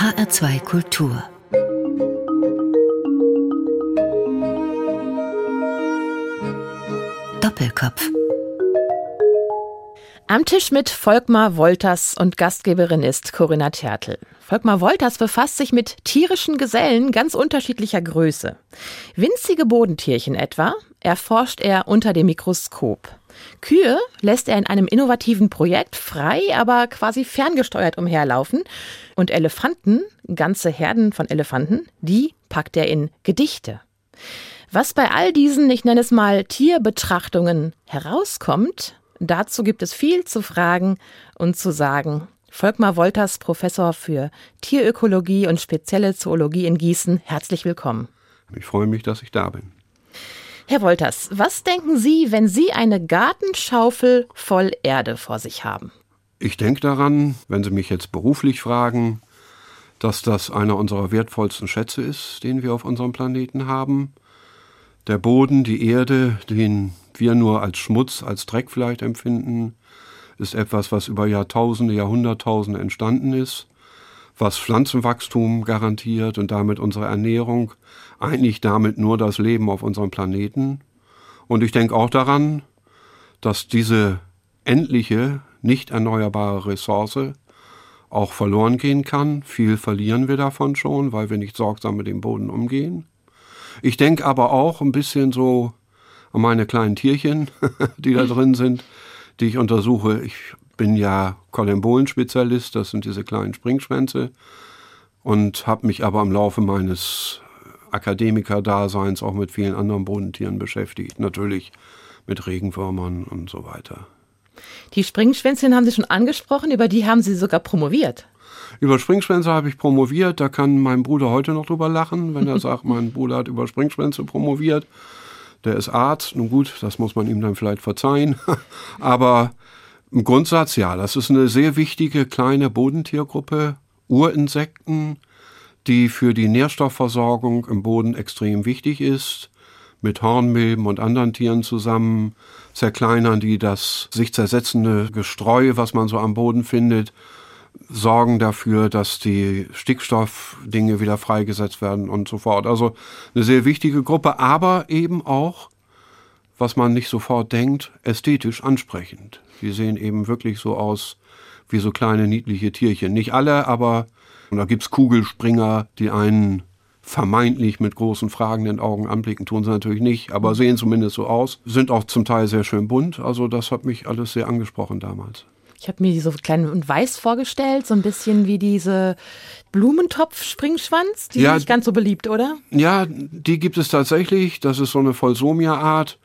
HR2 Kultur Doppelkopf Am Tisch mit Volkmar Wolters und Gastgeberin ist Corinna Tertel. Volkmar Wolters befasst sich mit tierischen Gesellen ganz unterschiedlicher Größe. Winzige Bodentierchen etwa erforscht er unter dem Mikroskop. Kühe lässt er in einem innovativen Projekt frei, aber quasi ferngesteuert umherlaufen. Und Elefanten, ganze Herden von Elefanten, die packt er in Gedichte. Was bei all diesen, ich nenne es mal Tierbetrachtungen, herauskommt, dazu gibt es viel zu fragen und zu sagen. Volkmar Wolters, Professor für Tierökologie und spezielle Zoologie in Gießen, herzlich willkommen. Ich freue mich, dass ich da bin. Herr Wolters, was denken Sie, wenn Sie eine Gartenschaufel voll Erde vor sich haben? Ich denke daran, wenn Sie mich jetzt beruflich fragen, dass das einer unserer wertvollsten Schätze ist, den wir auf unserem Planeten haben. Der Boden, die Erde, den wir nur als Schmutz, als Dreck vielleicht empfinden, ist etwas, was über Jahrtausende, Jahrhunderttausende entstanden ist, was Pflanzenwachstum garantiert und damit unsere Ernährung, eigentlich damit nur das Leben auf unserem Planeten. Und ich denke auch daran, dass diese endliche, nicht erneuerbare Ressource auch verloren gehen kann. Viel verlieren wir davon schon, weil wir nicht sorgsam mit dem Boden umgehen. Ich denke aber auch ein bisschen so an meine kleinen Tierchen, die da drin sind, die ich untersuche. Ich bin ja Kolembolen-Spezialist, das sind diese kleinen Springschwänze, und habe mich aber im Laufe meines Akademiker-Daseins auch mit vielen anderen Bodentieren beschäftigt. Natürlich mit Regenwürmern und so weiter. Die Springschwänzchen haben Sie schon angesprochen, über die haben Sie sogar promoviert. Über Springschwänze habe ich promoviert, da kann mein Bruder heute noch drüber lachen, wenn er sagt, mein Bruder hat über Springschwänze promoviert. Der ist Arzt, nun gut, das muss man ihm dann vielleicht verzeihen. Aber im Grundsatz ja, das ist eine sehr wichtige kleine Bodentiergruppe, Urinsekten, die für die Nährstoffversorgung im Boden extrem wichtig ist, mit Hornmilben und anderen Tieren zusammen, zerkleinern die das sich zersetzende Gestreu, was man so am Boden findet, sorgen dafür, dass die Stickstoffdinge wieder freigesetzt werden und so fort. Also eine sehr wichtige Gruppe, aber eben auch, was man nicht sofort denkt, ästhetisch ansprechend. Die sehen eben wirklich so aus wie so kleine niedliche Tierchen. Nicht alle, aber und da gibt's Kugelspringer, die einen vermeintlich mit großen fragenden Augen anblicken, tun sie natürlich nicht, aber sehen zumindest so aus, sind auch zum Teil sehr schön bunt. Also das hat mich alles sehr angesprochen damals. Ich habe mir die so klein und weiß vorgestellt, so ein bisschen wie diese Blumentopf-Springschwanz. Die ja, sind nicht ganz so beliebt, oder? Ja, die gibt es tatsächlich. Das ist so eine Volsomia-Art.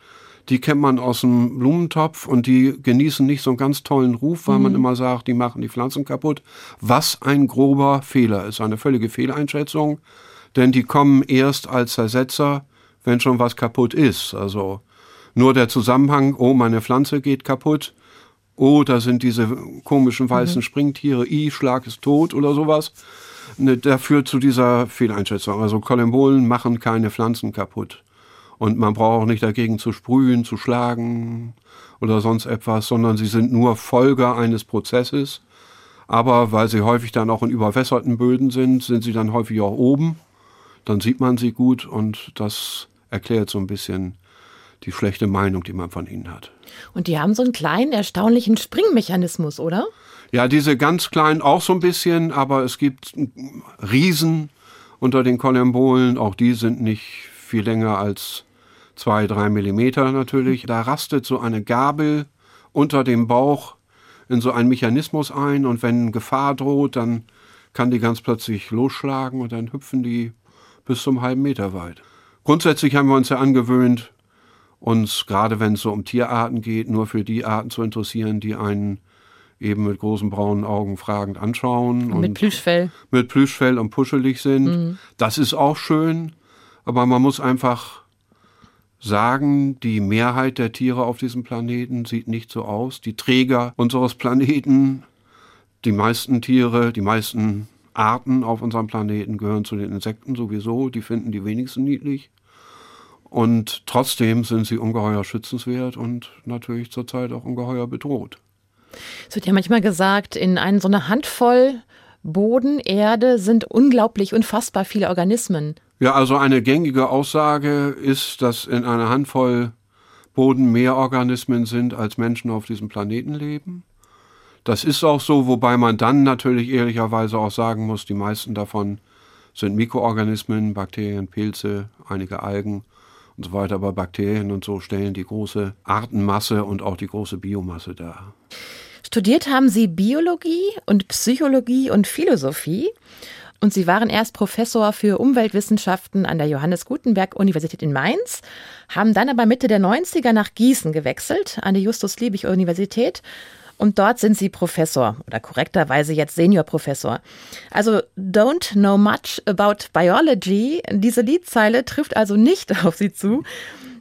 Die kennt man aus dem Blumentopf und die genießen nicht so einen ganz tollen Ruf, weil mhm. man immer sagt, die machen die Pflanzen kaputt. Was ein grober Fehler ist, eine völlige Fehleinschätzung. Denn die kommen erst als Ersetzer, wenn schon was kaputt ist. Also nur der Zusammenhang, oh, meine Pflanze geht kaputt, oh, da sind diese komischen weißen mhm. Springtiere, i, Schlag ist tot oder sowas. Ne, der führt zu dieser Fehleinschätzung. Also Kolembolen machen keine Pflanzen kaputt. Und man braucht auch nicht dagegen zu sprühen, zu schlagen oder sonst etwas, sondern sie sind nur Folge eines Prozesses. Aber weil sie häufig dann auch in überwässerten Böden sind, sind sie dann häufig auch oben. Dann sieht man sie gut und das erklärt so ein bisschen die schlechte Meinung, die man von ihnen hat. Und die haben so einen kleinen, erstaunlichen Springmechanismus, oder? Ja, diese ganz kleinen auch so ein bisschen, aber es gibt Riesen unter den Kolembolen, auch die sind nicht viel länger als zwei, drei Millimeter natürlich. Da rastet so eine Gabel unter dem Bauch in so einen Mechanismus ein und wenn Gefahr droht, dann kann die ganz plötzlich losschlagen und dann hüpfen die bis zum halben Meter weit. Grundsätzlich haben wir uns ja angewöhnt, uns, gerade wenn es so um Tierarten geht, nur für die Arten zu interessieren, die einen eben mit großen braunen Augen fragend anschauen. Und mit Plüschfell. Mit Plüschfell und puschelig sind. Mhm. Das ist auch schön, aber man muss einfach sagen, die Mehrheit der Tiere auf diesem Planeten sieht nicht so aus. Die Träger unseres Planeten, die meisten Tiere, die meisten Arten auf unserem Planeten gehören zu den Insekten sowieso, die finden die wenigsten niedlich. Und trotzdem sind sie ungeheuer schützenswert und natürlich zurzeit auch ungeheuer bedroht. Es wird ja manchmal gesagt, in eine, so eine Handvoll Boden, Erde sind unglaublich, unfassbar viele Organismen. Ja, also eine gängige Aussage ist, dass in einer Handvoll Boden mehr Organismen sind, als Menschen auf diesem Planeten leben. Das ist auch so, wobei man dann natürlich ehrlicherweise auch sagen muss, die meisten davon sind Mikroorganismen, Bakterien, Pilze, einige Algen und so weiter. Aber Bakterien und so stellen die große Artenmasse und auch die große Biomasse dar. Studiert haben Sie Biologie und Psychologie und Philosophie. Und Sie waren erst Professor für Umweltwissenschaften an der Johannes Gutenberg Universität in Mainz, haben dann aber Mitte der 90er nach Gießen gewechselt, an die Justus Liebig Universität und dort sind Sie Professor oder korrekterweise jetzt Seniorprofessor. Also don't know much about biology. Diese Liedzeile trifft also nicht auf Sie zu.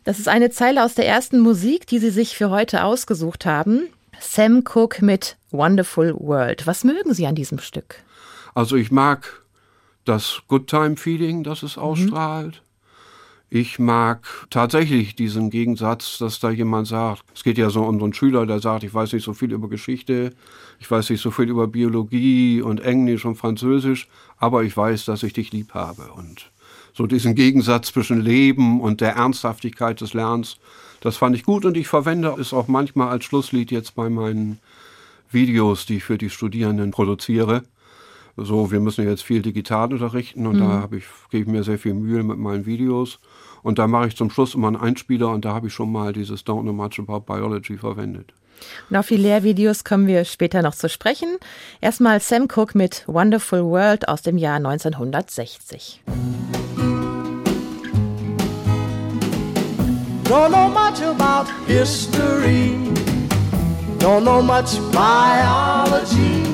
Das ist eine Zeile aus der ersten Musik, die Sie sich für heute ausgesucht haben. Sam Cooke mit Wonderful World. Was mögen Sie an diesem Stück? Also ich mag das Good Time Feeling, das es ausstrahlt. Ich mag tatsächlich diesen Gegensatz, dass da jemand sagt, es geht ja so um so einen Schüler, der sagt, ich weiß nicht so viel über Geschichte, ich weiß nicht so viel über Biologie und Englisch und Französisch, aber ich weiß, dass ich dich lieb habe. Und so diesen Gegensatz zwischen Leben und der Ernsthaftigkeit des Lernens, das fand ich gut und ich verwende es auch manchmal als Schlusslied jetzt bei meinen Videos, die ich für die Studierenden produziere so, wir müssen jetzt viel digital unterrichten und mhm. da habe ich, gebe ich mir sehr viel Mühe mit meinen Videos. Und da mache ich zum Schluss immer einen Einspieler und da habe ich schon mal dieses Don't Know Much About Biology verwendet. Und auf die Lehrvideos kommen wir später noch zu sprechen. Erstmal Sam Cooke mit Wonderful World aus dem Jahr 1960. Don't know much about history. Don't know much biology.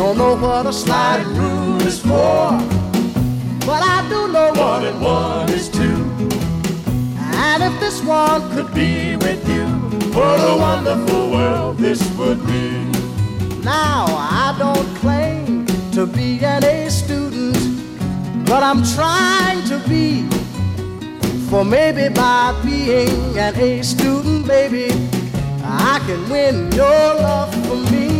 Don't know what a sliding rule is for, but I do know one and one is two. And if this one could be with you, what a wonderful world this would be. Now, I don't claim to be an A student, but I'm trying to be. For maybe by being an A student, baby, I can win your love for me.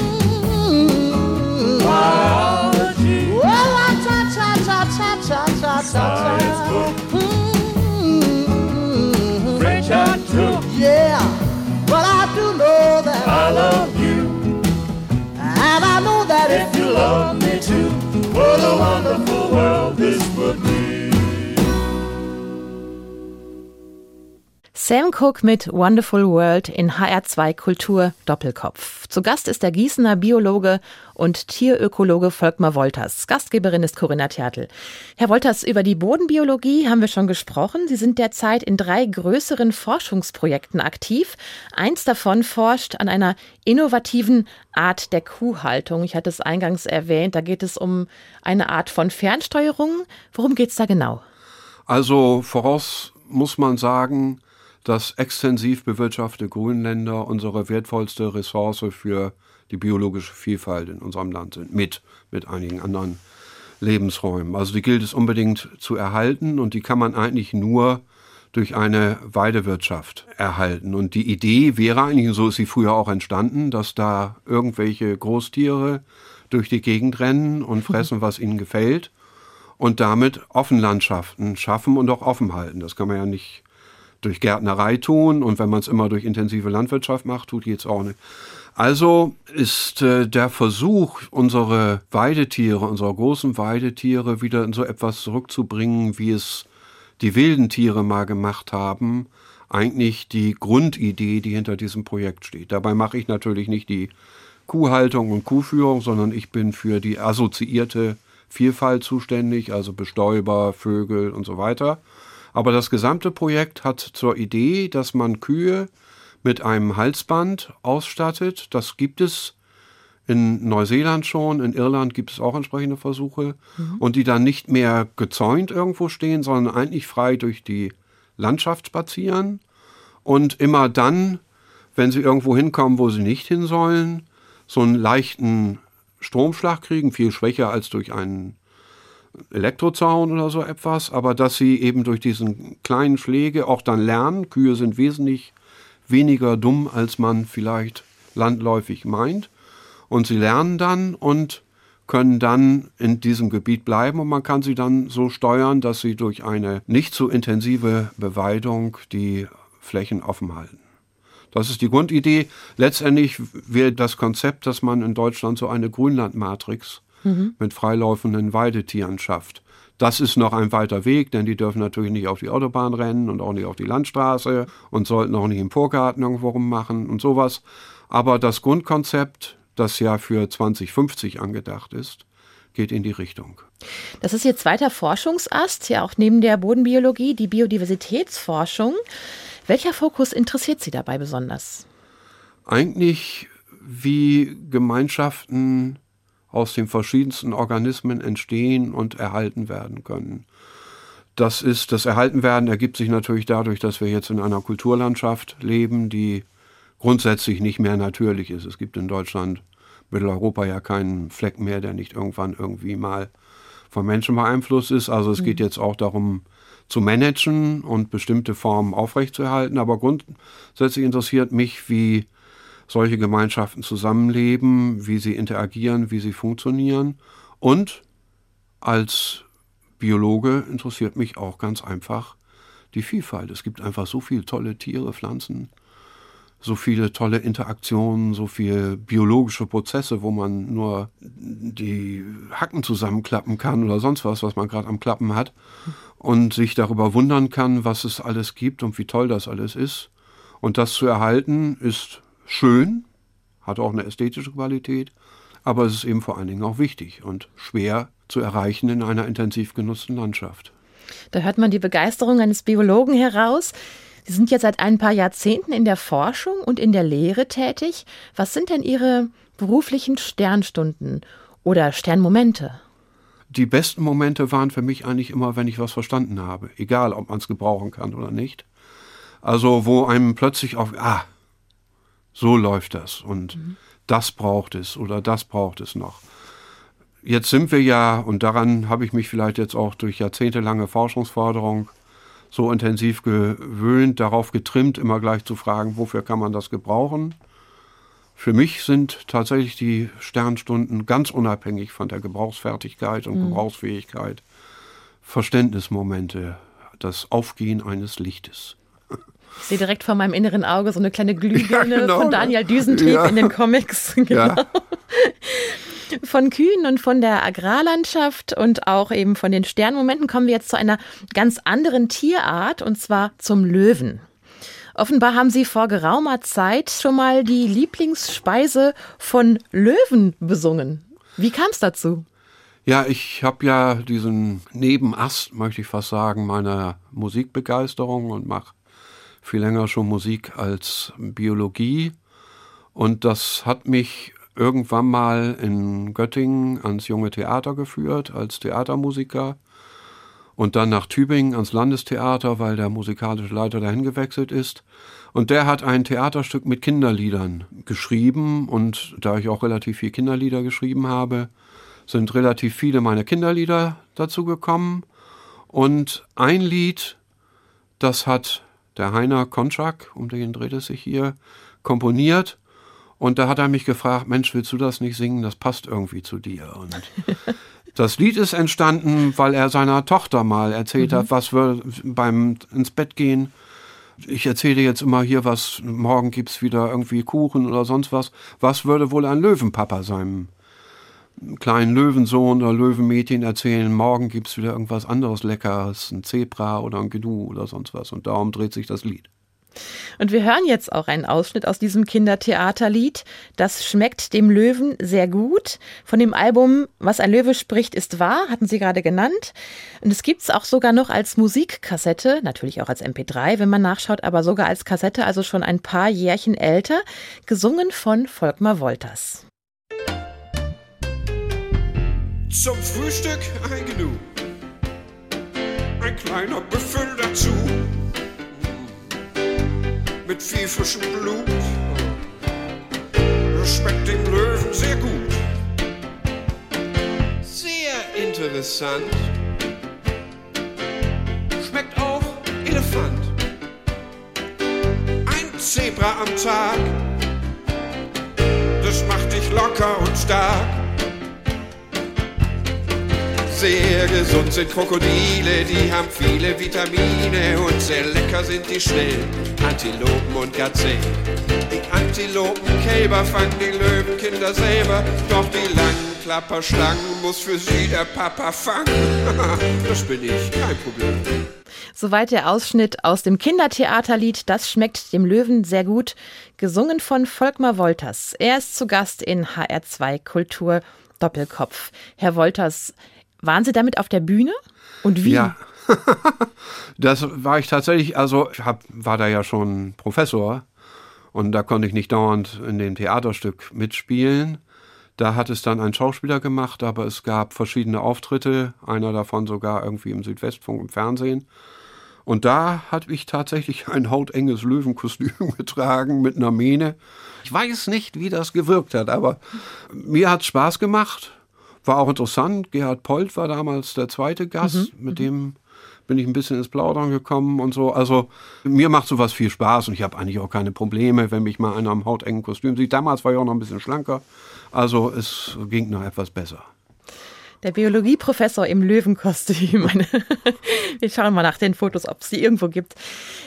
Biology. Well, I ta ta ta ta ta ta ta ta. Mm-hmm. French I took. Yeah, but I do know that I love you, and I know that if you love me too, what a wonderful world this Sam Cook mit Wonderful World in HR2 Kultur Doppelkopf. Zu Gast ist der Gießener Biologe und Tierökologe Volkmar Wolters. Gastgeberin ist Corinna Tertel. Herr Wolters, über die Bodenbiologie haben wir schon gesprochen. Sie sind derzeit in drei größeren Forschungsprojekten aktiv. Eins davon forscht an einer innovativen Art der Kuhhaltung. Ich hatte es eingangs erwähnt. Da geht es um eine Art von Fernsteuerung. Worum geht es da genau? Also voraus muss man sagen, dass extensiv bewirtschaftete Grünländer unsere wertvollste Ressource für die biologische Vielfalt in unserem Land sind, mit, mit einigen anderen Lebensräumen. Also die gilt es unbedingt zu erhalten und die kann man eigentlich nur durch eine Weidewirtschaft erhalten. Und die Idee wäre eigentlich, so ist sie früher auch entstanden, dass da irgendwelche Großtiere durch die Gegend rennen und fressen, was ihnen gefällt und damit Offenlandschaften schaffen und auch offen halten. Das kann man ja nicht durch Gärtnerei tun und wenn man es immer durch intensive Landwirtschaft macht, tut jetzt auch nicht. Also ist äh, der Versuch, unsere Weidetiere, unsere großen Weidetiere wieder in so etwas zurückzubringen, wie es die wilden Tiere mal gemacht haben, eigentlich die Grundidee, die hinter diesem Projekt steht. Dabei mache ich natürlich nicht die Kuhhaltung und Kuhführung, sondern ich bin für die assoziierte Vielfalt zuständig, also Bestäuber, Vögel und so weiter. Aber das gesamte Projekt hat zur Idee, dass man Kühe mit einem Halsband ausstattet. Das gibt es in Neuseeland schon, in Irland gibt es auch entsprechende Versuche. Mhm. Und die dann nicht mehr gezäunt irgendwo stehen, sondern eigentlich frei durch die Landschaft spazieren. Und immer dann, wenn sie irgendwo hinkommen, wo sie nicht hin sollen, so einen leichten Stromschlag kriegen, viel schwächer als durch einen Elektrozaun oder so etwas, aber dass sie eben durch diesen kleinen Schläge auch dann lernen. Kühe sind wesentlich weniger dumm, als man vielleicht landläufig meint. Und sie lernen dann und können dann in diesem Gebiet bleiben und man kann sie dann so steuern, dass sie durch eine nicht so intensive Beweidung die Flächen offen halten. Das ist die Grundidee. Letztendlich wäre das Konzept, dass man in Deutschland so eine Grünlandmatrix mhm. mit freilaufenden Weidetieren schafft. Das ist noch ein weiter Weg, denn die dürfen natürlich nicht auf die Autobahn rennen und auch nicht auf die Landstraße und sollten auch nicht im Vorgarten irgendwo rummachen und sowas. Aber das Grundkonzept, das ja für 2050 angedacht ist, geht in die Richtung. Das ist Ihr zweiter Forschungsast, ja auch neben der Bodenbiologie, die Biodiversitätsforschung. Welcher Fokus interessiert Sie dabei besonders? Eigentlich wie Gemeinschaften aus den verschiedensten Organismen entstehen und erhalten werden können. Das ist, das Erhaltenwerden ergibt sich natürlich dadurch, dass wir jetzt in einer Kulturlandschaft leben, die grundsätzlich nicht mehr natürlich ist. Es gibt in Deutschland, Mitteleuropa ja keinen Fleck mehr, der nicht irgendwann irgendwie mal von Menschen beeinflusst ist. Also es mhm. geht jetzt auch darum, zu managen und bestimmte Formen aufrechtzuerhalten. Aber grundsätzlich interessiert mich, wie solche Gemeinschaften zusammenleben, wie sie interagieren, wie sie funktionieren. Und als Biologe interessiert mich auch ganz einfach die Vielfalt. Es gibt einfach so viele tolle Tiere, Pflanzen, so viele tolle Interaktionen, so viele biologische Prozesse, wo man nur die Hacken zusammenklappen kann oder sonst was, was man gerade am Klappen hat und sich darüber wundern kann, was es alles gibt und wie toll das alles ist. Und das zu erhalten ist schön, hat auch eine ästhetische Qualität, aber es ist eben vor allen Dingen auch wichtig und schwer zu erreichen in einer intensiv genutzten Landschaft. Da hört man die Begeisterung eines Biologen heraus. Sie sind jetzt seit ein paar Jahrzehnten in der Forschung und in der Lehre tätig. Was sind denn Ihre beruflichen Sternstunden oder Sternmomente? Die besten Momente waren für mich eigentlich immer, wenn ich was verstanden habe, egal ob man es gebrauchen kann oder nicht. Also wo einem plötzlich auf, ah, so läuft das und mhm. das braucht es oder das braucht es noch. Jetzt sind wir ja, und daran habe ich mich vielleicht jetzt auch durch jahrzehntelange Forschungsforderung so intensiv gewöhnt, darauf getrimmt, immer gleich zu fragen, wofür kann man das gebrauchen. Für mich sind tatsächlich die Sternstunden ganz unabhängig von der Gebrauchsfertigkeit und mhm. Gebrauchsfähigkeit Verständnismomente, das Aufgehen eines Lichtes. Ich sehe direkt vor meinem inneren Auge so eine kleine Glühbirne ja, genau. von Daniel Düsentrieb ja. in den Comics. Genau. Ja. Von Kühen und von der Agrarlandschaft und auch eben von den Sternmomenten kommen wir jetzt zu einer ganz anderen Tierart und zwar zum Löwen. Offenbar haben Sie vor geraumer Zeit schon mal die Lieblingsspeise von Löwen besungen. Wie kam es dazu? Ja, ich habe ja diesen Nebenast, möchte ich fast sagen, meiner Musikbegeisterung und mache viel länger schon Musik als Biologie. Und das hat mich irgendwann mal in Göttingen ans junge Theater geführt, als Theatermusiker. Und dann nach Tübingen ans Landestheater, weil der musikalische Leiter dahin gewechselt ist. Und der hat ein Theaterstück mit Kinderliedern geschrieben. Und da ich auch relativ viel Kinderlieder geschrieben habe, sind relativ viele meiner Kinderlieder dazu gekommen. Und ein Lied, das hat der Heiner Konczak, um den dreht es sich hier, komponiert. Und da hat er mich gefragt, Mensch, willst du das nicht singen? Das passt irgendwie zu dir. Und das Lied ist entstanden, weil er seiner Tochter mal erzählt mhm. hat, was wir beim ins Bett gehen ich erzähle jetzt immer hier was, morgen gibt es wieder irgendwie Kuchen oder sonst was. Was würde wohl ein Löwenpapa seinem kleinen Löwensohn oder Löwenmädchen erzählen, morgen gibt es wieder irgendwas anderes Leckeres, ein Zebra oder ein Gnu oder sonst was. Und darum dreht sich das Lied. Und wir hören jetzt auch einen Ausschnitt aus diesem Kindertheaterlied. Das schmeckt dem Löwen sehr gut. Von dem Album Was ein Löwe spricht, ist wahr, hatten Sie gerade genannt. Und es gibt es auch sogar noch als Musikkassette, natürlich auch als MP3, wenn man nachschaut, aber sogar als Kassette, also schon ein paar Jährchen älter, gesungen von Volkmar Wolters. Zum Frühstück ein Gnu, ein kleiner Büffel dazu mit viel frischem Blut. Das schmeckt dem Löwen sehr gut. Sehr interessant. Schmeckt auch Elefant. Ein Zebra am Tag. Das macht dich locker und stark. Sehr gesund sind Krokodile, die haben viele Vitamine und sehr lecker sind die schnellen Antilopen und Gazellen. Die Antilopenkälber fangen die Löwenkinder selber, doch die langen Klapperschlangen muss für sie der Papa fangen. das bin ich, kein Problem. Soweit der Ausschnitt aus dem Kindertheaterlied Das schmeckt dem Löwen sehr gut, gesungen von Volkmar Wolters. Er ist zu Gast in HR2 Kultur Doppelkopf. Herr Wolters, waren Sie damit auf der Bühne? Und wie? Ja, das war ich tatsächlich, also ich hab, war da ja schon Professor und da konnte ich nicht dauernd in dem Theaterstück mitspielen. Da hat es dann ein Schauspieler gemacht, aber es gab verschiedene Auftritte, einer davon sogar irgendwie im Südwestfunk im Fernsehen. Und da hatte ich tatsächlich ein hautenges Löwenkostüm getragen mit einer Mähne. Ich weiß nicht, wie das gewirkt hat, aber mir hat es Spaß gemacht. War auch interessant. Gerhard Polt war damals der zweite Gast, mhm. mit dem bin ich ein bisschen ins Plaudern gekommen und so. Also mir macht sowas viel Spaß und ich habe eigentlich auch keine Probleme, wenn mich mal einer im hautengen Kostüm sieht. Damals war ich auch noch ein bisschen schlanker, also es ging noch etwas besser. Der Biologieprofessor im Löwenkostüm. Wir schauen mal nach den Fotos, ob es die irgendwo gibt.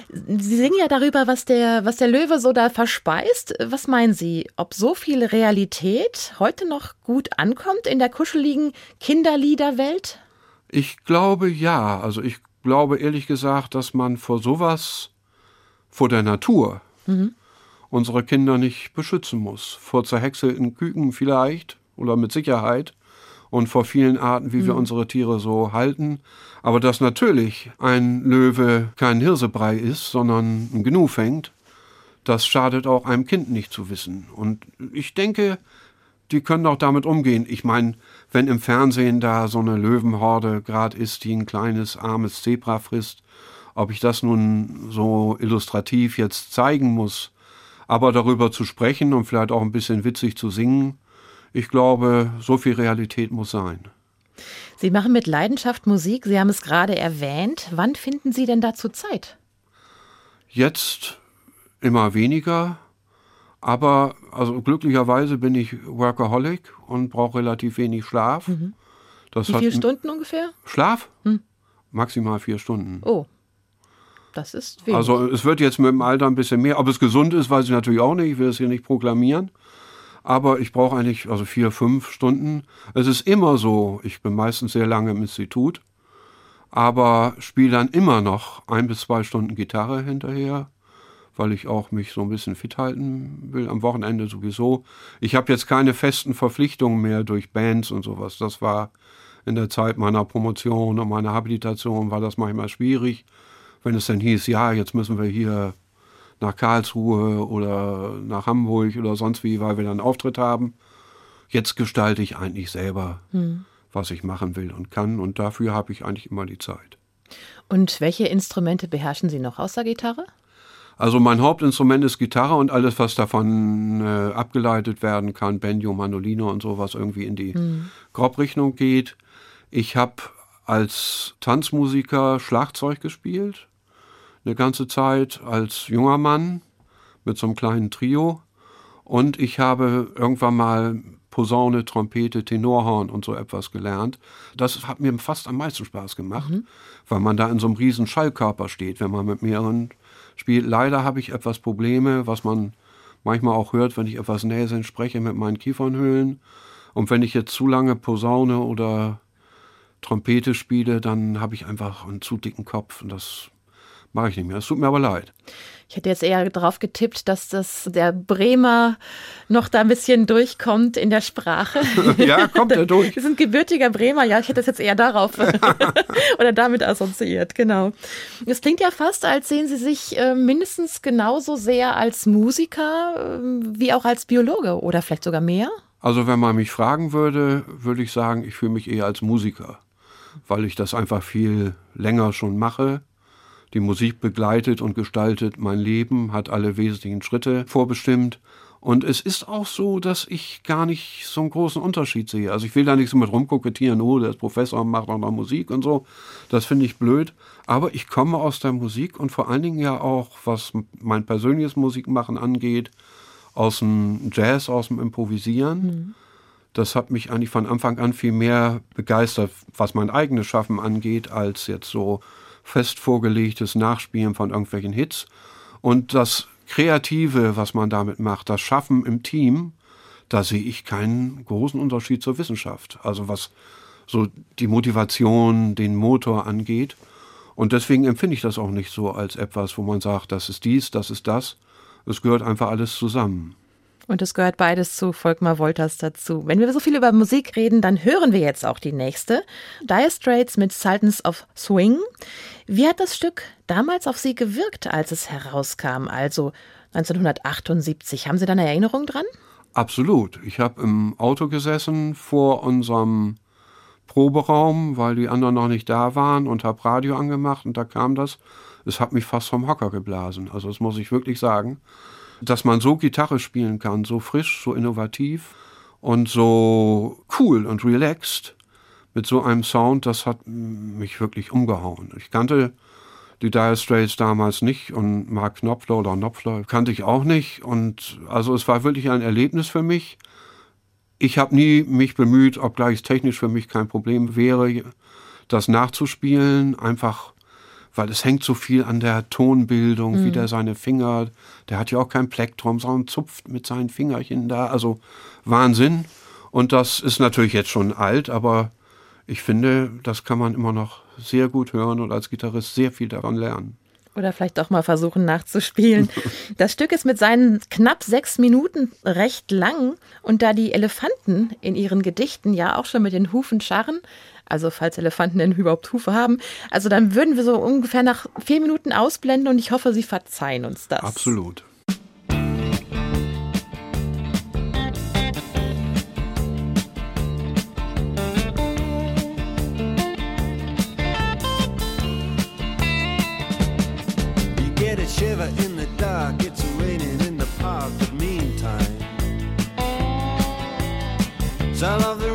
Sie singen ja darüber, was der, was der Löwe so da verspeist. Was meinen Sie, ob so viel Realität heute noch gut ankommt in der kuscheligen Kinderliederwelt? Ich glaube ja. Also ich glaube ehrlich gesagt, dass man vor sowas, vor der Natur, mhm. unsere Kinder nicht beschützen muss. Vor zerhäckselten Küken vielleicht oder mit Sicherheit und vor vielen Arten, wie mhm. wir unsere Tiere so halten. Aber dass natürlich ein Löwe kein Hirsebrei ist, sondern ein Gnu fängt, das schadet auch einem Kind nicht zu wissen. Und ich denke, die können auch damit umgehen. Ich meine, wenn im Fernsehen da so eine Löwenhorde gerade ist, die ein kleines, armes Zebra frisst, ob ich das nun so illustrativ jetzt zeigen muss, aber darüber zu sprechen und vielleicht auch ein bisschen witzig zu singen, ich glaube, so viel Realität muss sein. Sie machen mit Leidenschaft Musik, Sie haben es gerade erwähnt. Wann finden Sie denn dazu Zeit? Jetzt immer weniger, aber also glücklicherweise bin ich Workaholic und brauche relativ wenig Schlaf. Mhm. Das Wie viele Stunden ungefähr? Schlaf? Hm. Maximal vier Stunden. Oh. Das ist wenig. Also es wird jetzt mit dem Alter ein bisschen mehr. Ob es gesund ist, weiß ich natürlich auch nicht. Ich will es hier nicht proklamieren aber ich brauche eigentlich also vier, fünf Stunden. Es ist immer so, ich bin meistens sehr lange im Institut, aber spiele dann immer noch ein bis zwei Stunden Gitarre hinterher, weil ich auch mich so ein bisschen fit halten will, am Wochenende sowieso. Ich habe jetzt keine festen Verpflichtungen mehr durch Bands und sowas. Das war in der Zeit meiner Promotion und meiner Habilitation war das manchmal schwierig, wenn es dann hieß, ja, jetzt müssen wir hier nach Karlsruhe oder nach Hamburg oder sonst wie, weil wir dann einen Auftritt haben. Jetzt gestalte ich eigentlich selber, hm. was ich machen will und kann und dafür habe ich eigentlich immer die Zeit. Und welche Instrumente beherrschen Sie noch außer Gitarre? Also mein Hauptinstrument ist Gitarre und alles, was davon äh, abgeleitet werden kann, Banjo, Mandoline und so, was irgendwie in die hm. Grobrichtung geht. Ich habe als Tanzmusiker Schlagzeug gespielt eine ganze Zeit als junger Mann mit so einem kleinen Trio. Und ich habe irgendwann mal Posaune, Trompete, Tenorhorn und so etwas gelernt. Das hat mir fast am meisten Spaß gemacht, mhm. weil man da in so einem riesen Schallkörper steht, wenn man mit mehreren spiele. Leider habe ich etwas Probleme, was man manchmal auch hört, wenn ich etwas näsend spreche mit meinen Kiefernhöhlen. Und wenn ich jetzt zu lange Posaune oder Trompete spiele, dann habe ich einfach einen zu dicken Kopf und das mache ich nicht mehr. Es tut mir aber leid. Ich hätte jetzt eher darauf getippt, dass das der Bremer noch da ein bisschen durchkommt in der Sprache. ja, kommt er durch. Wir sind gebürtiger Bremer, ja, ich hätte es jetzt eher darauf oder damit assoziiert, genau. Es klingt ja fast, als sehen Sie sich äh, mindestens genauso sehr als Musiker äh, wie auch als Biologe oder vielleicht sogar mehr. Also wenn man mich fragen würde, würde ich sagen, ich fühle mich eher als Musiker, weil ich das einfach viel länger schon mache die Musik begleitet und gestaltet mein Leben, hat alle wesentlichen Schritte vorbestimmt. Und es ist auch so, dass ich gar nicht so einen großen Unterschied sehe. Also ich will da nicht so mit rumkokettieren, oh, der ist Professor und macht auch noch Musik und so. Das finde ich blöd. Aber ich komme aus der Musik und vor allen Dingen ja auch, was mein persönliches Musikmachen angeht, aus dem Jazz, aus dem Improvisieren. Mhm. Das hat mich eigentlich von Anfang an viel mehr begeistert, was mein eigenes Schaffen angeht, als jetzt so fest vorgelegtes Nachspielen von irgendwelchen Hits. Und das Kreative, was man damit macht, das Schaffen im Team, da sehe ich keinen großen Unterschied zur Wissenschaft. Also was so die Motivation, den Motor angeht. Und deswegen empfinde ich das auch nicht so als etwas, wo man sagt, das ist dies, das ist das. Es gehört einfach alles zusammen. Und es gehört beides zu Volkmar Wolters dazu. Wenn wir so viel über Musik reden, dann hören wir jetzt auch die nächste. Dire Straits mit Sultans of Swing. Wie hat das Stück damals auf Sie gewirkt, als es herauskam, also 1978? Haben Sie da eine Erinnerung dran? Absolut. Ich habe im Auto gesessen vor unserem Proberaum, weil die anderen noch nicht da waren und habe Radio angemacht und da kam das. Es hat mich fast vom Hocker geblasen. Also das muss ich wirklich sagen dass man so Gitarre spielen kann, so frisch, so innovativ und so cool und relaxed mit so einem Sound, das hat mich wirklich umgehauen. Ich kannte die Dire Straits damals nicht und Mark Knopfler oder Knopfler kannte ich auch nicht und also es war wirklich ein Erlebnis für mich. Ich habe nie mich bemüht, obgleich es technisch für mich kein Problem wäre, das nachzuspielen, einfach weil es hängt so viel an der Tonbildung, mhm. wie der seine Finger, der hat ja auch kein Plektrum, sondern zupft mit seinen Fingerchen da, also Wahnsinn. Und das ist natürlich jetzt schon alt, aber ich finde, das kann man immer noch sehr gut hören und als Gitarrist sehr viel daran lernen. Oder vielleicht auch mal versuchen nachzuspielen. Das Stück ist mit seinen knapp sechs Minuten recht lang und da die Elefanten in ihren Gedichten ja auch schon mit den Hufen scharren, also falls Elefanten denn überhaupt Hufe haben. Also dann würden wir so ungefähr nach vier Minuten ausblenden und ich hoffe, Sie verzeihen uns das. Absolut. shiver in the dark, it's raining in the park, but meantime, sound of the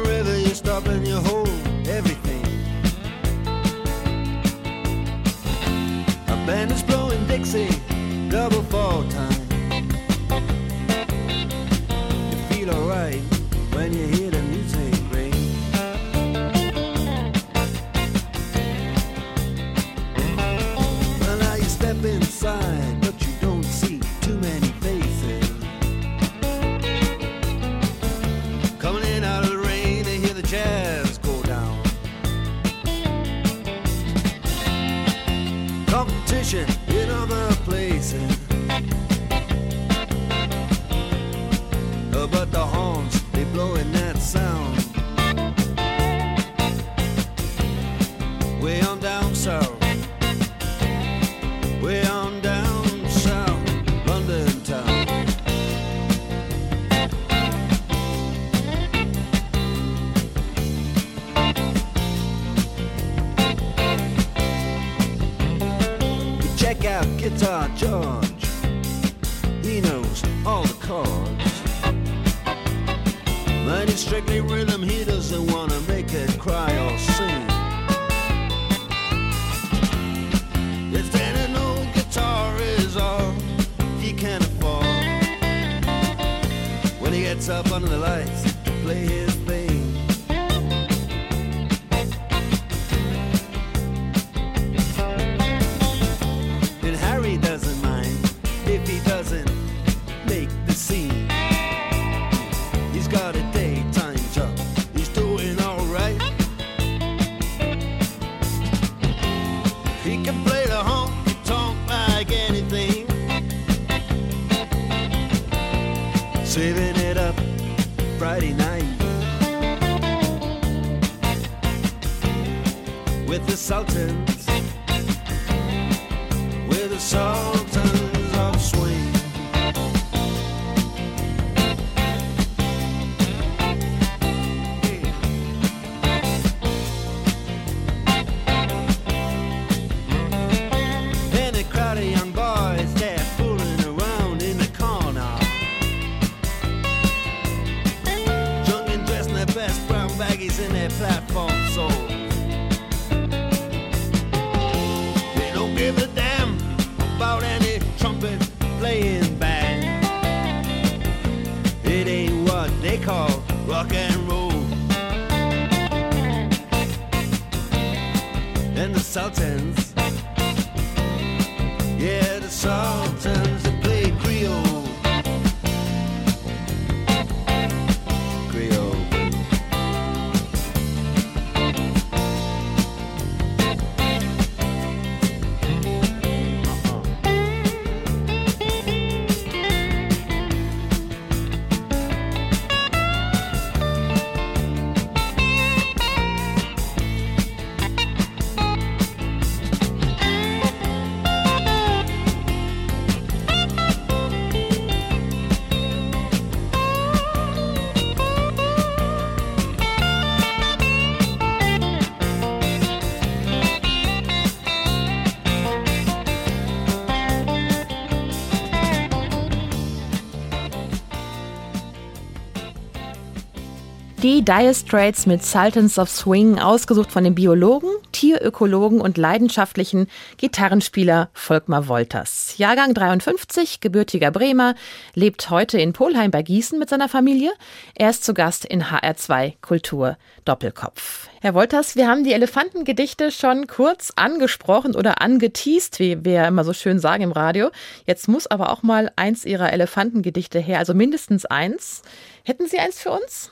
Die Dire Straits mit Sultans of Swing, ausgesucht von dem Biologen, Tierökologen und leidenschaftlichen Gitarrenspieler Volkmar Wolters. Jahrgang 53, gebürtiger Bremer, lebt heute in Polheim bei Gießen mit seiner Familie. Er ist zu Gast in HR2 Kultur Doppelkopf. Herr Wolters, wir haben die Elefantengedichte schon kurz angesprochen oder angeteased, wie wir immer so schön sagen im Radio. Jetzt muss aber auch mal eins Ihrer Elefantengedichte her, also mindestens eins. Hätten Sie eins für uns?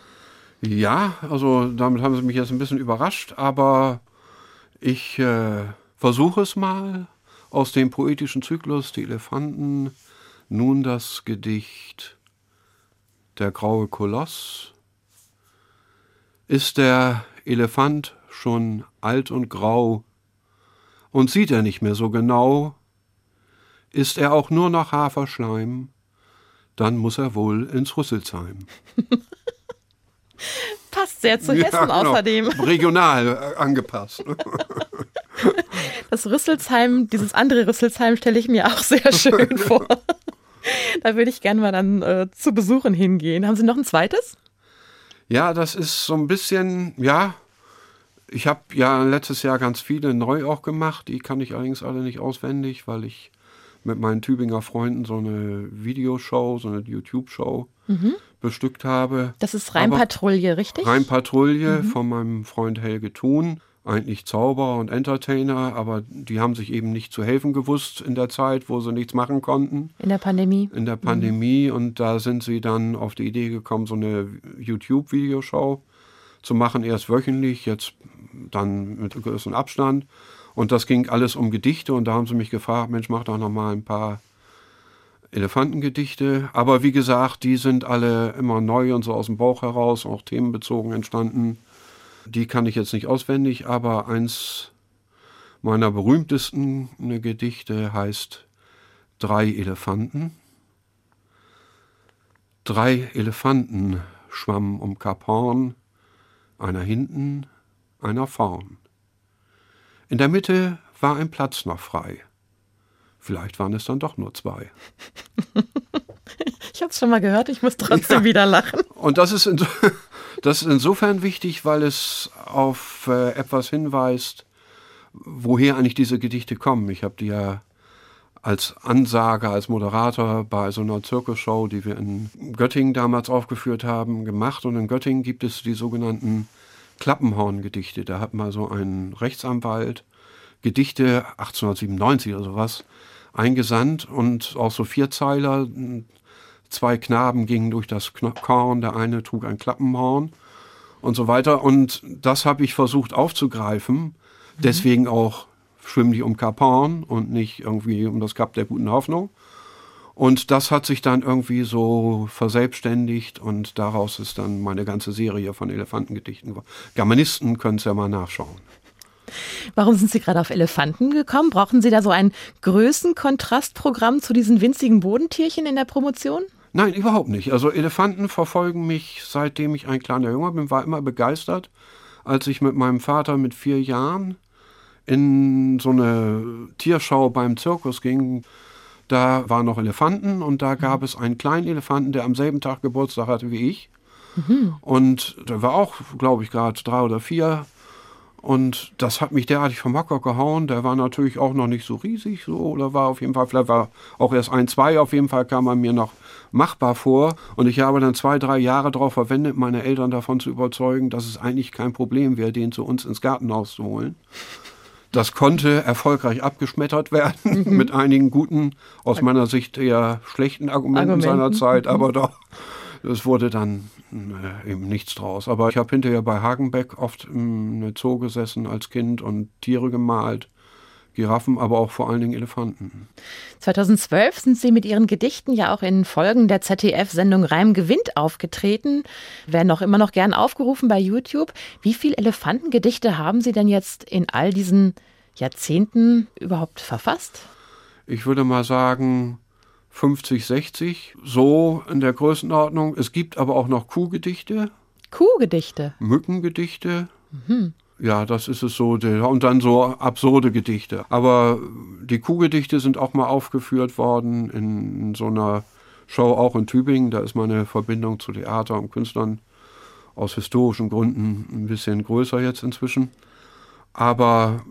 Ja, also damit haben Sie mich jetzt ein bisschen überrascht, aber ich äh, versuche es mal aus dem poetischen Zyklus Die Elefanten. Nun das Gedicht Der graue Koloss. Ist der Elefant schon alt und grau und sieht er nicht mehr so genau, ist er auch nur noch Haferschleim, dann muss er wohl ins Rüsselsheim. Passt sehr zu Hessen Ja, genau. außerdem. Regional äh, angepasst. Das Rüsselsheim, dieses andere Rüsselsheim stelle ich mir auch sehr schön vor. Da würde ich gerne mal dann äh, zu Besuchen hingehen. Haben Sie noch ein zweites? Ja, das ist so ein bisschen, ja, ich habe ja letztes Jahr ganz viele neu auch gemacht. Die kann ich allerdings alle nicht auswendig, weil ich mit meinen Tübinger Freunden so eine Videoshow, so eine YouTube-Show bestückt habe. Das ist Rheinpatrouille, richtig? Rheinpatrouille von meinem Freund Helge Thun. Eigentlich Zauberer und Entertainer, aber die haben sich eben nicht zu helfen gewusst in der Zeit, wo sie nichts machen konnten In der Pandemie. in der Pandemie und da sind sie dann auf die Idee gekommen, so eine YouTube-Videoshow zu machen, erst wöchentlich, jetzt dann mit größerem Abstand. Und das ging alles um Gedichte und da haben sie mich gefragt, Mensch, mach doch noch mal ein paar Elefantengedichte. Aber wie gesagt, die sind alle immer neu und so aus dem Bauch heraus, auch themenbezogen entstanden. Die kann ich jetzt nicht auswendig, aber eins meiner berühmtesten Gedichte heißt Drei Elefanten. Drei Elefanten schwammen um Kap Horn, einer hinten, einer vorn. In der Mitte war ein Platz noch frei. Vielleicht waren es dann doch nur zwei. Ich habe es schon mal gehört, ich muss trotzdem wieder lachen. Und das ist, das ist insofern wichtig, weil es auf äh, etwas hinweist, woher eigentlich diese Gedichte kommen. Ich habe die ja als Ansager, als Moderator bei so einer Zirkusshow, die wir in Göttingen damals aufgeführt haben, gemacht. Und in Göttingen gibt es die sogenannten Klappenhorn-Gedichte. Da hat mal so ein Rechtsanwalt Gedichte 1897 oder sowas eingesandt und auch so Vierzeiler. Zwei Knaben gingen durch das Korn, der eine trug ein Klappenhorn und so weiter. Und das habe ich versucht aufzugreifen. Deswegen auch schwimmen die um Kap Horn und nicht irgendwie um das Kap der guten Hoffnung. Und das hat sich dann irgendwie so verselbstständigt und daraus ist dann meine ganze Serie von Elefantengedichten geworden. Germanisten können es ja mal nachschauen. Warum sind Sie gerade auf Elefanten gekommen? Brauchen Sie da so ein Größenkontrastprogramm zu diesen winzigen Bodentierchen in der Promotion? Nein, überhaupt nicht. Also Elefanten verfolgen mich, seitdem ich ein kleiner Junge bin, war immer begeistert, als ich mit meinem Vater mit vier Jahren in so eine Tierschau beim Zirkus ging. Da waren noch Elefanten und da gab es einen kleinen Elefanten, der am selben Tag Geburtstag hatte wie ich. Mhm. Und der war auch, glaube ich, gerade drei oder vier. Und das hat mich derartig vom Hocker gehauen. Der war natürlich auch noch nicht so riesig, so, oder war auf jeden Fall, vielleicht war auch erst ein, zwei, auf jeden Fall kam er mir noch machbar vor. Und ich habe dann zwei, drei Jahre darauf verwendet, meine Eltern davon zu überzeugen, dass es eigentlich kein Problem wäre, den zu uns ins Gartenhaus zu holen. Das konnte erfolgreich abgeschmettert werden mhm. mit einigen guten, aus meiner Sicht eher schlechten Argumenten, Argumenten. seiner Zeit, mhm. aber doch, es wurde dann äh, eben nichts draus. Aber ich habe hinterher bei Hagenbeck oft im Zoo gesessen als Kind und Tiere gemalt. Giraffen, aber auch vor allen Dingen Elefanten. 2012 sind Sie mit Ihren Gedichten ja auch in Folgen der ZDF-Sendung Reim gewinnt aufgetreten, werden auch immer noch gern aufgerufen bei YouTube. Wie viele Elefantengedichte haben Sie denn jetzt in all diesen Jahrzehnten überhaupt verfasst? Ich würde mal sagen 50, 60, so in der Größenordnung. Es gibt aber auch noch Kuhgedichte. Kuhgedichte? Mückengedichte. Mhm. Ja, das ist es so. Und dann so absurde Gedichte. Aber die Kuhgedichte sind auch mal aufgeführt worden in so einer Show auch in Tübingen. Da ist meine Verbindung zu Theater und Künstlern aus historischen Gründen ein bisschen größer jetzt inzwischen. Aber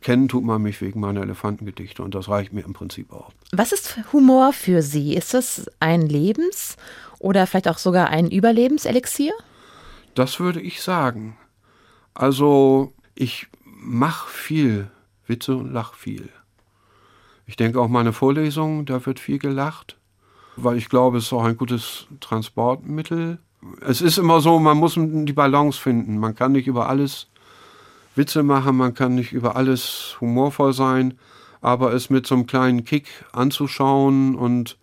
kennen tut man mich wegen meiner Elefantengedichte und das reicht mir im Prinzip auch. Was ist Humor für Sie? Ist es ein Lebens- oder vielleicht auch sogar ein Überlebenselixier? Das würde ich sagen. Also ich mache viel Witze und lach viel. Ich denke auch meine Vorlesungen, da wird viel gelacht, weil ich glaube, es ist auch ein gutes Transportmittel. Es ist immer so, man muss die Balance finden. Man kann nicht über alles Witze machen, man kann nicht über alles humorvoll sein, aber es mit so einem kleinen Kick anzuschauen und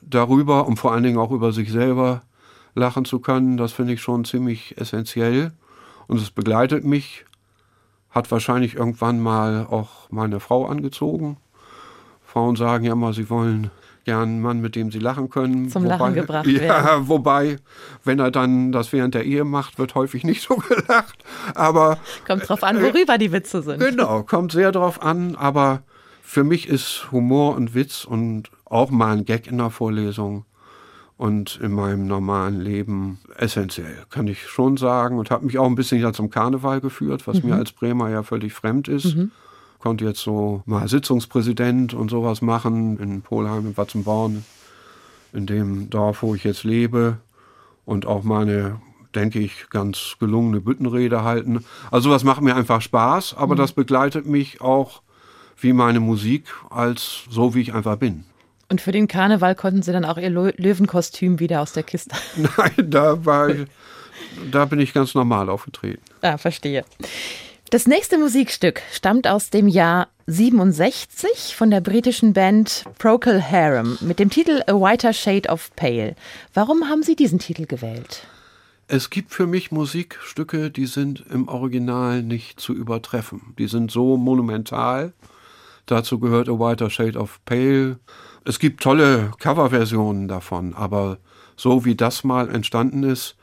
darüber und vor allen Dingen auch über sich selber lachen zu können, das finde ich schon ziemlich essentiell und es begleitet mich, hat wahrscheinlich irgendwann mal auch meine Frau angezogen. Frauen sagen ja immer, sie wollen gern einen Mann, mit dem sie lachen können. Zum wobei, Lachen gebracht ja, werden. Wobei, wenn er dann das während der Ehe macht, wird häufig nicht so gelacht. Aber kommt drauf an, worüber die Witze sind. Genau, kommt sehr drauf an. Aber für mich ist Humor und Witz und auch mal ein Gag in der Vorlesung und in meinem normalen Leben essentiell, kann ich schon sagen. Und habe mich auch ein bisschen ja zum Karneval geführt, was mhm. mir als Bremer ja völlig fremd ist. Mhm. Konnte jetzt so mal Sitzungspräsident und sowas machen in Polheim, in Watzenborn, in dem Dorf, wo ich jetzt lebe. Und auch meine, denke ich, ganz gelungene Büttenrede halten. Also was macht mir einfach Spaß, aber mhm. das begleitet mich auch wie meine Musik als so, wie ich einfach bin. Und für den Karneval konnten Sie dann auch Ihr Löwenkostüm wieder aus der Kiste? Nein, da war ich, da bin ich ganz normal aufgetreten. Ah, verstehe. Das nächste Musikstück stammt aus dem Jahr 67 von der britischen Band Procol Harum mit dem Titel A Whiter Shade of Pale. Warum haben Sie diesen Titel gewählt? Es gibt für mich Musikstücke, die sind im Original nicht zu übertreffen. Die sind so monumental. Dazu gehört A Whiter Shade of Pale es gibt tolle Coverversionen davon, aber so wie das mal entstanden ist,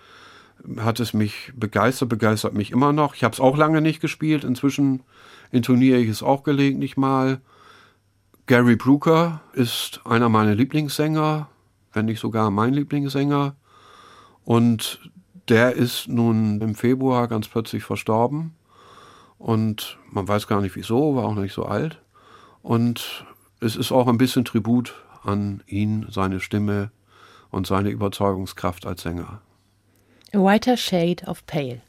hat es mich begeistert, begeistert mich immer noch. Ich habe es auch lange nicht gespielt, inzwischen intoniere ich es auch gelegentlich mal. Gary Brooker ist einer meiner Lieblingssänger, wenn nicht sogar mein Lieblingssänger. Und der ist nun im Februar ganz plötzlich verstorben. Und man weiß gar nicht wieso, war auch nicht so alt. Und es ist auch ein bisschen Tribut an ihn, seine Stimme und seine Überzeugungskraft als Sänger. A Whiter Shade of Pale.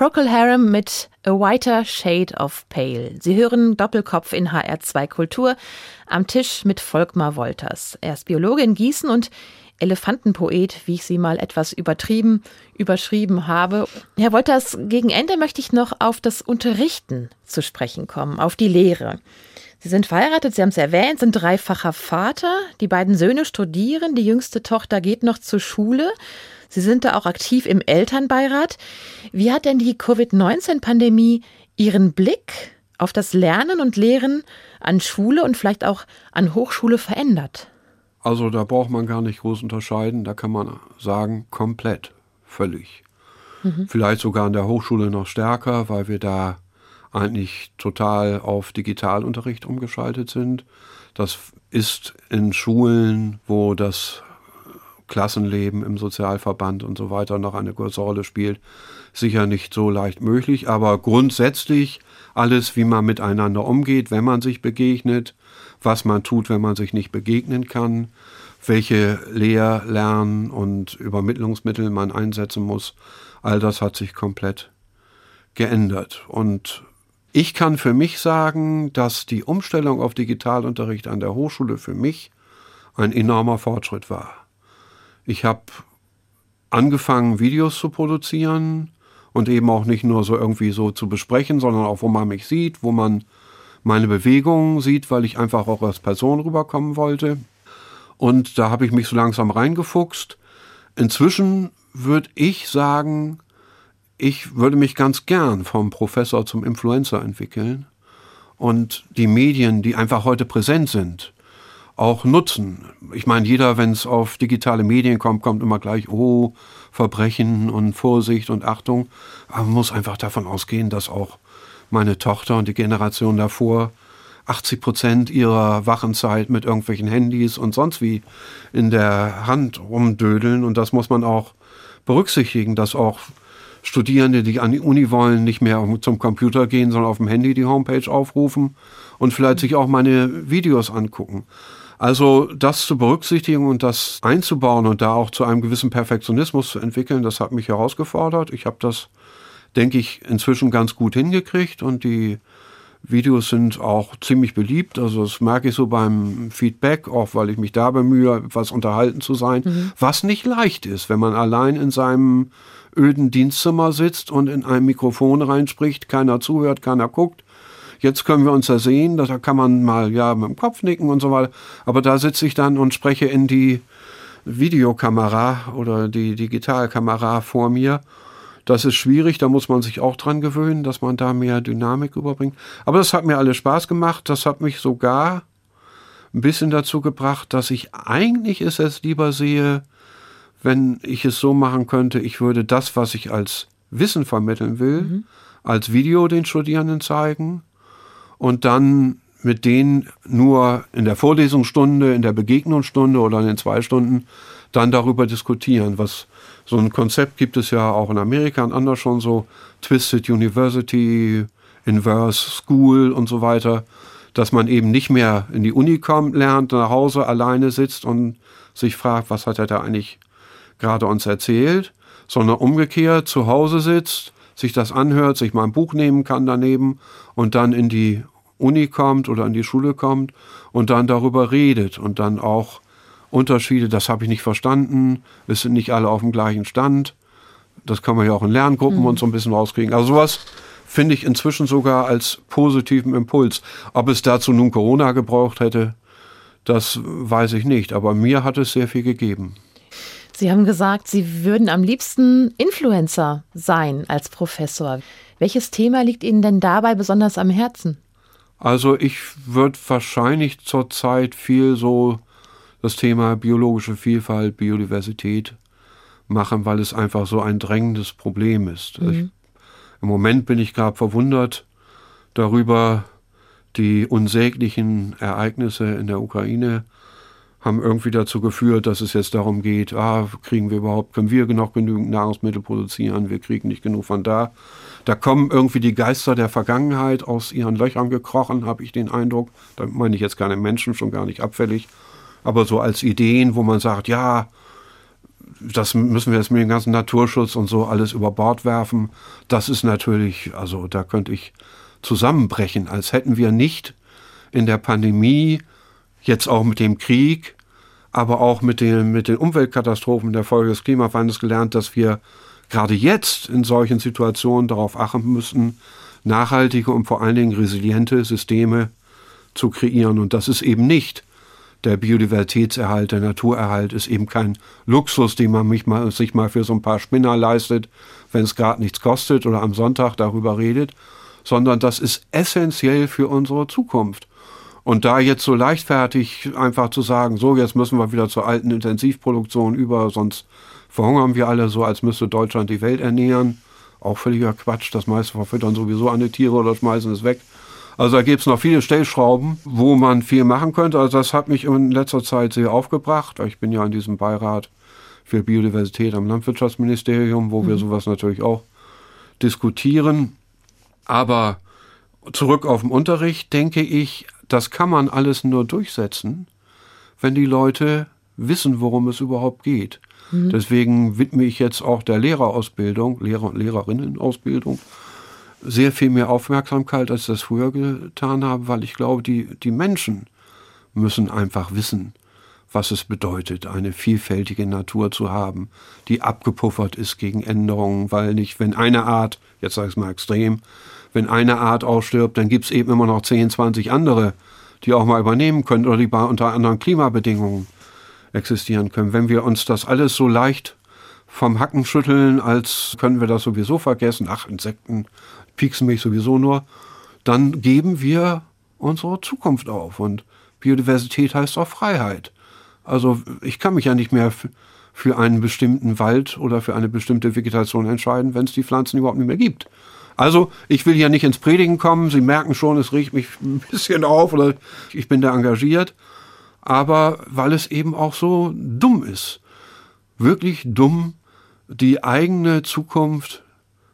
Procol Harum mit A Whiter Shade of Pale. Sie hören Doppelkopf in HR2 Kultur am Tisch mit Volkmar Wolters. Er ist Biologe in Gießen und Elefantenpoet, wie ich sie mal etwas übertrieben überschrieben habe. Herr Wolters, gegen Ende möchte ich noch auf das Unterrichten zu sprechen kommen, auf die Lehre. Sie sind verheiratet, Sie haben es erwähnt, sind dreifacher Vater. Die beiden Söhne studieren, die jüngste Tochter geht noch zur Schule. Sie sind da auch aktiv im Elternbeirat. Wie hat denn die Covid-19-Pandemie Ihren Blick auf das Lernen und Lehren an Schule und vielleicht auch an Hochschule verändert? Also da braucht man gar nicht groß unterscheiden. Da kann man sagen, komplett, völlig. Vielleicht sogar an der Hochschule noch stärker, weil wir da eigentlich total auf Digitalunterricht umgeschaltet sind. Das ist in Schulen, wo das Klassenleben im Sozialverband und so weiter noch eine große Rolle spielt, sicher nicht so leicht möglich. Aber grundsätzlich alles, wie man miteinander umgeht, wenn man sich begegnet, was man tut, wenn man sich nicht begegnen kann, welche Lehr-, Lern- und Übermittlungsmittel man einsetzen muss, all das hat sich komplett geändert. Und ich kann für mich sagen, dass die Umstellung auf Digitalunterricht an der Hochschule für mich ein enormer Fortschritt war. Ich habe angefangen, Videos zu produzieren und eben auch nicht nur so irgendwie so zu besprechen, sondern auch, wo man mich sieht, wo man meine Bewegungen sieht, weil ich einfach auch als Person rüberkommen wollte. Und da habe ich mich so langsam reingefuchst. Inzwischen würde ich sagen, ich würde mich ganz gern vom Professor zum Influencer entwickeln und die Medien, die einfach heute präsent sind, auch nutzen. Ich meine, jeder, wenn es auf digitale Medien kommt, kommt immer gleich, oh, Verbrechen und Vorsicht und Achtung. Aber man muss einfach davon ausgehen, dass auch meine Tochter und die Generation davor 80 Prozent ihrer Wachenzeit mit irgendwelchen Handys und sonst wie in der Hand rumdödeln. Und das muss man auch berücksichtigen, dass auch Studierende, die an die Uni wollen, nicht mehr zum Computer gehen, sondern auf dem Handy die Homepage aufrufen und vielleicht sich auch meine Videos angucken. Also das zu berücksichtigen und das einzubauen und da auch zu einem gewissen Perfektionismus zu entwickeln, das hat mich herausgefordert. Ich habe das, denke ich, inzwischen ganz gut hingekriegt und die Videos sind auch ziemlich beliebt. Also das merke ich so beim Feedback, auch weil ich mich da bemühe, etwas unterhalten zu sein, mhm. was nicht leicht ist, wenn man allein in seinem öden Dienstzimmer sitzt und in ein Mikrofon reinspricht, keiner zuhört, keiner guckt. Jetzt können wir uns ja sehen, da kann man mal ja mit dem Kopf nicken und so weiter. Aber da sitze ich dann und spreche in die Videokamera oder die Digitalkamera vor mir. Das ist schwierig, da muss man sich auch dran gewöhnen, dass man da mehr Dynamik überbringt. Aber das hat mir alles Spaß gemacht. Das hat mich sogar ein bisschen dazu gebracht, dass ich eigentlich es jetzt lieber sehe, wenn ich es so machen könnte, ich würde das, was ich als Wissen vermitteln will, mhm. als Video den Studierenden zeigen und dann mit denen nur in der Vorlesungsstunde, in der Begegnungsstunde oder in den zwei Stunden dann darüber diskutieren. Was so ein Konzept gibt es ja auch in Amerika und anders schon so Twisted University, Inverse School und so weiter, dass man eben nicht mehr in die Uni kommt, lernt, nach Hause alleine sitzt und sich fragt, was hat er da eigentlich gerade uns erzählt, sondern umgekehrt zu Hause sitzt, sich das anhört, sich mal ein Buch nehmen kann daneben und dann in die Uni kommt oder in die Schule kommt und dann darüber redet und dann auch Unterschiede, das habe ich nicht verstanden, es sind nicht alle auf dem gleichen Stand. Das kann man ja auch in Lerngruppen mhm. und so ein bisschen rauskriegen. Also sowas finde ich inzwischen sogar als positiven Impuls. Ob es dazu nun Corona gebraucht hätte, das weiß ich nicht. Aber mir hat es sehr viel gegeben. Sie haben gesagt, Sie würden am liebsten Influencer sein als Professor. Welches Thema liegt Ihnen denn dabei besonders am Herzen? Also ich würde wahrscheinlich zurzeit viel so das Thema biologische Vielfalt, Biodiversität machen, weil es einfach so ein drängendes Problem ist. Mhm. Ich, Im Moment bin ich gerade verwundert darüber, die unsäglichen Ereignisse in der Ukraine haben irgendwie dazu geführt, dass es jetzt darum geht, ah, kriegen wir überhaupt, können wir noch genügend Nahrungsmittel produzieren, wir kriegen nicht genug von da. Da kommen irgendwie die Geister der Vergangenheit aus ihren Löchern gekrochen, habe ich den Eindruck. Da meine ich jetzt keine Menschen, schon gar nicht abfällig, aber so als Ideen, wo man sagt, ja, das müssen wir jetzt mit dem ganzen Naturschutz und so alles über Bord werfen. Das ist natürlich, also da könnte ich zusammenbrechen, als hätten wir nicht in der Pandemie jetzt auch mit dem Krieg, aber auch mit den, mit den Umweltkatastrophen der Folge des Klimawandels gelernt, dass wir gerade jetzt in solchen Situationen darauf achten müssen, nachhaltige und vor allen Dingen resiliente Systeme zu kreieren. Und das ist eben nicht der Biodiversitätserhalt, der Naturerhalt ist eben kein Luxus, den man mal, sich mal für so ein paar Spinner leistet, wenn es gerade nichts kostet oder am Sonntag darüber redet, sondern das ist essentiell für unsere Zukunft. Und da jetzt so leichtfertig einfach zu sagen, so jetzt müssen wir wieder zur alten Intensivproduktion über, sonst verhungern wir alle so, als müsste Deutschland die Welt ernähren. Auch völliger Quatsch, das meiste verfüttern sowieso an die Tiere oder schmeißen es weg. Also da gibt es noch viele Stellschrauben, wo man viel machen könnte. Also das hat mich in letzter Zeit sehr aufgebracht. Ich bin ja in diesem Beirat für Biodiversität am Landwirtschaftsministerium, wo mhm. wir sowas natürlich auch diskutieren. Aber zurück auf den Unterricht denke ich, das kann man alles nur durchsetzen, wenn die Leute wissen, worum es überhaupt geht. Mhm. Deswegen widme ich jetzt auch der Lehrerausbildung, Lehrer- und Lehrerinnenausbildung, sehr viel mehr Aufmerksamkeit, als ich das früher getan habe, weil ich glaube, die, die Menschen müssen einfach wissen, was es bedeutet, eine vielfältige Natur zu haben, die abgepuffert ist gegen Änderungen, weil nicht, wenn eine Art, jetzt sage ich es mal extrem, wenn eine Art ausstirbt, dann gibt es eben immer noch 10, 20 andere, die auch mal übernehmen können oder die unter anderen Klimabedingungen existieren können. Wenn wir uns das alles so leicht vom Hacken schütteln, als können wir das sowieso vergessen, ach, Insekten pieksen mich sowieso nur, dann geben wir unsere Zukunft auf. Und Biodiversität heißt auch Freiheit. Also ich kann mich ja nicht mehr für einen bestimmten Wald oder für eine bestimmte Vegetation entscheiden, wenn es die Pflanzen überhaupt nicht mehr gibt. Also ich will ja nicht ins Predigen kommen. Sie merken schon, es riecht mich ein bisschen auf oder ich bin da engagiert. Aber weil es eben auch so dumm ist, wirklich dumm, die eigene Zukunft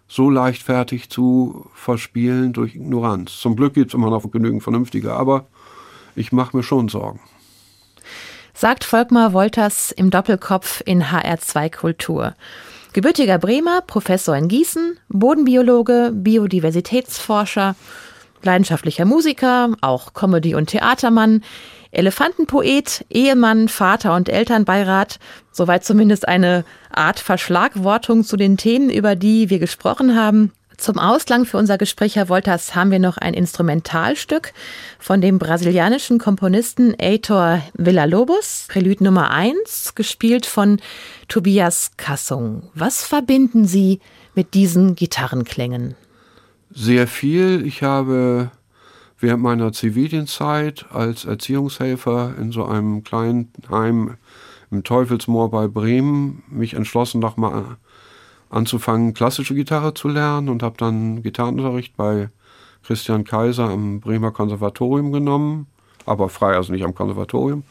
so leichtfertig zu verspielen durch Ignoranz. Zum Glück gibt es immer noch genügend Vernünftige, aber ich mache mir schon Sorgen. Sagt Volkmar Wolters im Doppelkopf in HR2 Kultur. Gebürtiger Bremer, Professor in Gießen, Bodenbiologe, Biodiversitätsforscher, leidenschaftlicher Musiker, auch Comedy- und Theatermann, Elefantenpoet, Ehemann, Vater und Elternbeirat, soweit zumindest eine Art Verschlagwortung zu den Themen, über die wir gesprochen haben. Zum Ausklang für unser Gespräch, Herr Wolters, haben wir noch ein Instrumentalstück von dem brasilianischen Komponisten Heitor Villa-Lobos, Prelude Nummer 1, gespielt von Tobias Kassung. Was verbinden Sie mit diesen Gitarrenklängen? Sehr viel. Ich habe während meiner Zivildienstzeit als Erziehungshelfer in so einem kleinen Heim im Teufelsmoor bei Bremen mich entschlossen, nochmal anzufangen, klassische Gitarre zu lernen und habe dann Gitarrenunterricht bei Christian Kaiser am Bremer Konservatorium genommen, aber frei, also nicht am Konservatorium.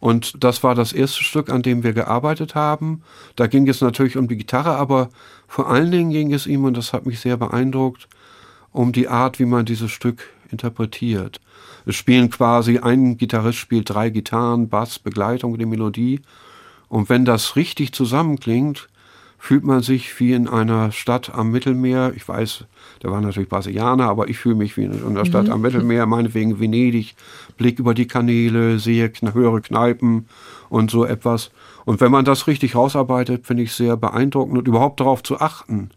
Und das war das erste Stück, an dem wir gearbeitet haben. Da ging es natürlich um die Gitarre, aber vor allen Dingen ging es ihm, und das hat mich sehr beeindruckt, um die Art, wie man dieses Stück interpretiert. Es spielen quasi, ein Gitarrist spielt drei Gitarren, Bass, Begleitung, die Melodie. Und wenn das richtig zusammenklingt, fühlt man sich wie in einer Stadt am Mittelmeer. Ich weiß, der war natürlich Brasilianer, aber ich fühle mich wie in einer Stadt mhm. am Mittelmeer, meinetwegen Venedig, Blick über die Kanäle, sehe höhere Kneipen und so etwas. Und wenn man das richtig rausarbeitet, finde ich sehr beeindruckend und überhaupt darauf zu achten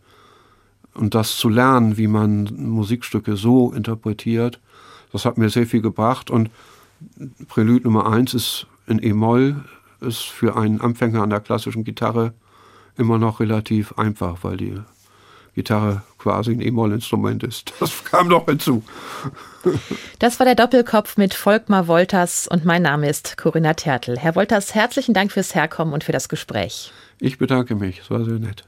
und das zu lernen, wie man Musikstücke so interpretiert, das hat mir sehr viel gebracht. Und Prelude Nummer eins ist in E-Moll, ist für einen Anfänger an der klassischen Gitarre immer noch relativ einfach, weil die Gitarre quasi ein E-Moll-Instrument ist. Das kam doch hinzu. Das war der Doppelkopf mit Volkmar Wolters und mein Name ist Corinna Tertel. Herr Wolters, herzlichen Dank fürs Herkommen und für das Gespräch. Ich bedanke mich, es war sehr nett.